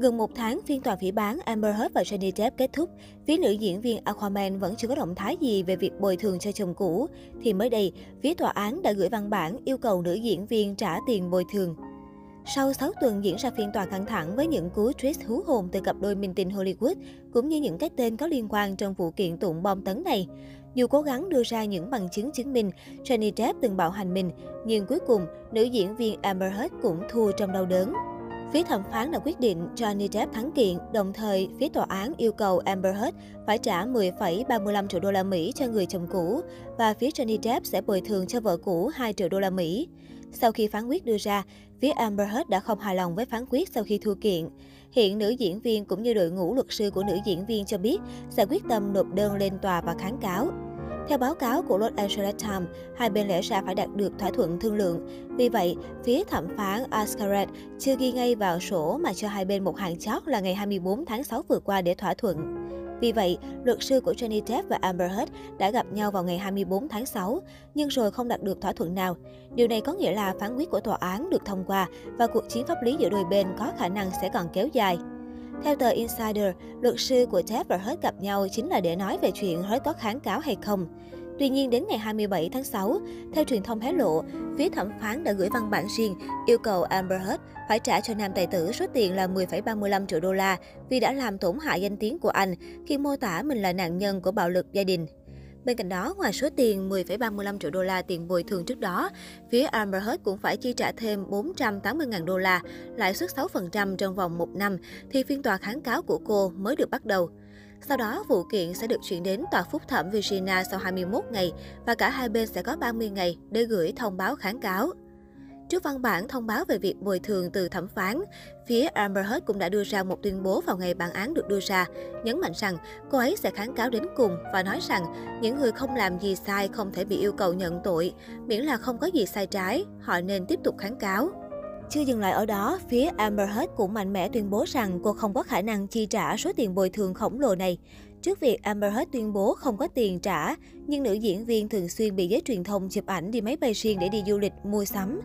Gần một tháng, phiên tòa phỉ bán Amber Heard và Johnny Depp kết thúc. Phía nữ diễn viên Aquaman vẫn chưa có động thái gì về việc bồi thường cho chồng cũ. Thì mới đây, phía tòa án đã gửi văn bản yêu cầu nữ diễn viên trả tiền bồi thường. Sau 6 tuần diễn ra phiên tòa căng thẳng với những cú twist hú hồn từ cặp đôi minh tinh Hollywood, cũng như những cái tên có liên quan trong vụ kiện tụng bom tấn này. Dù cố gắng đưa ra những bằng chứng chứng minh Johnny Depp từng bạo hành mình, nhưng cuối cùng, nữ diễn viên Amber Heard cũng thua trong đau đớn. Phía thẩm phán đã quyết định Johnny Depp thắng kiện, đồng thời phía tòa án yêu cầu Amber Heard phải trả 10,35 triệu đô la Mỹ cho người chồng cũ và phía Johnny Depp sẽ bồi thường cho vợ cũ 2 triệu đô la Mỹ. Sau khi phán quyết đưa ra, phía Amber Heard đã không hài lòng với phán quyết sau khi thua kiện. Hiện nữ diễn viên cũng như đội ngũ luật sư của nữ diễn viên cho biết sẽ quyết tâm nộp đơn lên tòa và kháng cáo. Theo báo cáo của Los Angeles Times, hai bên lẽ ra phải đạt được thỏa thuận thương lượng. Vì vậy, phía thẩm phán Ascaret chưa ghi ngay vào sổ mà cho hai bên một hạn chót là ngày 24 tháng 6 vừa qua để thỏa thuận. Vì vậy, luật sư của Johnny Depp và Amber Heard đã gặp nhau vào ngày 24 tháng 6, nhưng rồi không đạt được thỏa thuận nào. Điều này có nghĩa là phán quyết của tòa án được thông qua và cuộc chiến pháp lý giữa đôi bên có khả năng sẽ còn kéo dài. Theo tờ Insider, luật sư của Depp và Hurt gặp nhau chính là để nói về chuyện Hurt có kháng cáo hay không. Tuy nhiên, đến ngày 27 tháng 6, theo truyền thông hé lộ, phía thẩm phán đã gửi văn bản riêng yêu cầu Amber Heard phải trả cho nam tài tử số tiền là 10,35 triệu đô la vì đã làm tổn hại danh tiếng của anh khi mô tả mình là nạn nhân của bạo lực gia đình. Bên cạnh đó, ngoài số tiền 10,35 triệu đô la tiền bồi thường trước đó, phía Amber Heard cũng phải chi trả thêm 480.000 đô la, lãi suất 6% trong vòng một năm, thì phiên tòa kháng cáo của cô mới được bắt đầu. Sau đó, vụ kiện sẽ được chuyển đến Tòa Phúc thẩm Virginia sau 21 ngày và cả hai bên sẽ có 30 ngày để gửi thông báo kháng cáo. Trước văn bản thông báo về việc bồi thường từ thẩm phán, phía Amber Heard cũng đã đưa ra một tuyên bố vào ngày bản án được đưa ra, nhấn mạnh rằng cô ấy sẽ kháng cáo đến cùng và nói rằng những người không làm gì sai không thể bị yêu cầu nhận tội, miễn là không có gì sai trái, họ nên tiếp tục kháng cáo. Chưa dừng lại ở đó, phía Amber Heard cũng mạnh mẽ tuyên bố rằng cô không có khả năng chi trả số tiền bồi thường khổng lồ này. Trước việc Amber Heard tuyên bố không có tiền trả, nhưng nữ diễn viên thường xuyên bị giới truyền thông chụp ảnh đi máy bay riêng để đi du lịch, mua sắm.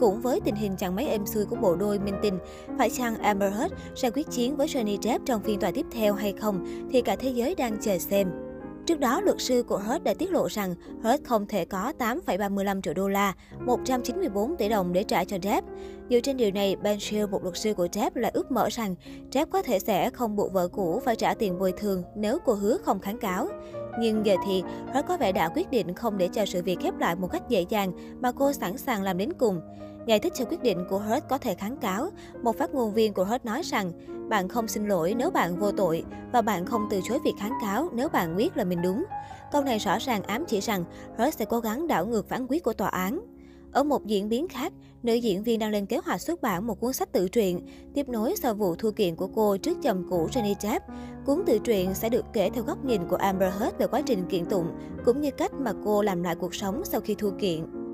Cũng với tình hình chẳng mấy êm xuôi của bộ đôi minh tinh, phải chăng Amber Heard sẽ quyết chiến với Johnny Depp trong phiên tòa tiếp theo hay không thì cả thế giới đang chờ xem. Trước đó, luật sư của Hurt đã tiết lộ rằng Hurt không thể có 8,35 triệu đô la, 194 tỷ đồng để trả cho Depp. Dựa trên điều này, Ben Shield, một luật sư của Depp, lại ước mở rằng Depp có thể sẽ không buộc vợ cũ phải trả tiền bồi thường nếu cô hứa không kháng cáo. Nhưng giờ thì, Hurt có vẻ đã quyết định không để cho sự việc khép lại một cách dễ dàng mà cô sẵn sàng làm đến cùng. Giải thích cho quyết định của Hurt có thể kháng cáo, một phát ngôn viên của Hurt nói rằng bạn không xin lỗi nếu bạn vô tội và bạn không từ chối việc kháng cáo nếu bạn biết là mình đúng. Câu này rõ ràng ám chỉ rằng Rose sẽ cố gắng đảo ngược phán quyết của tòa án. Ở một diễn biến khác, nữ diễn viên đang lên kế hoạch xuất bản một cuốn sách tự truyện, tiếp nối sau vụ thua kiện của cô trước chồng cũ Johnny Depp. Cuốn tự truyện sẽ được kể theo góc nhìn của Amber Heard về quá trình kiện tụng, cũng như cách mà cô làm lại cuộc sống sau khi thua kiện.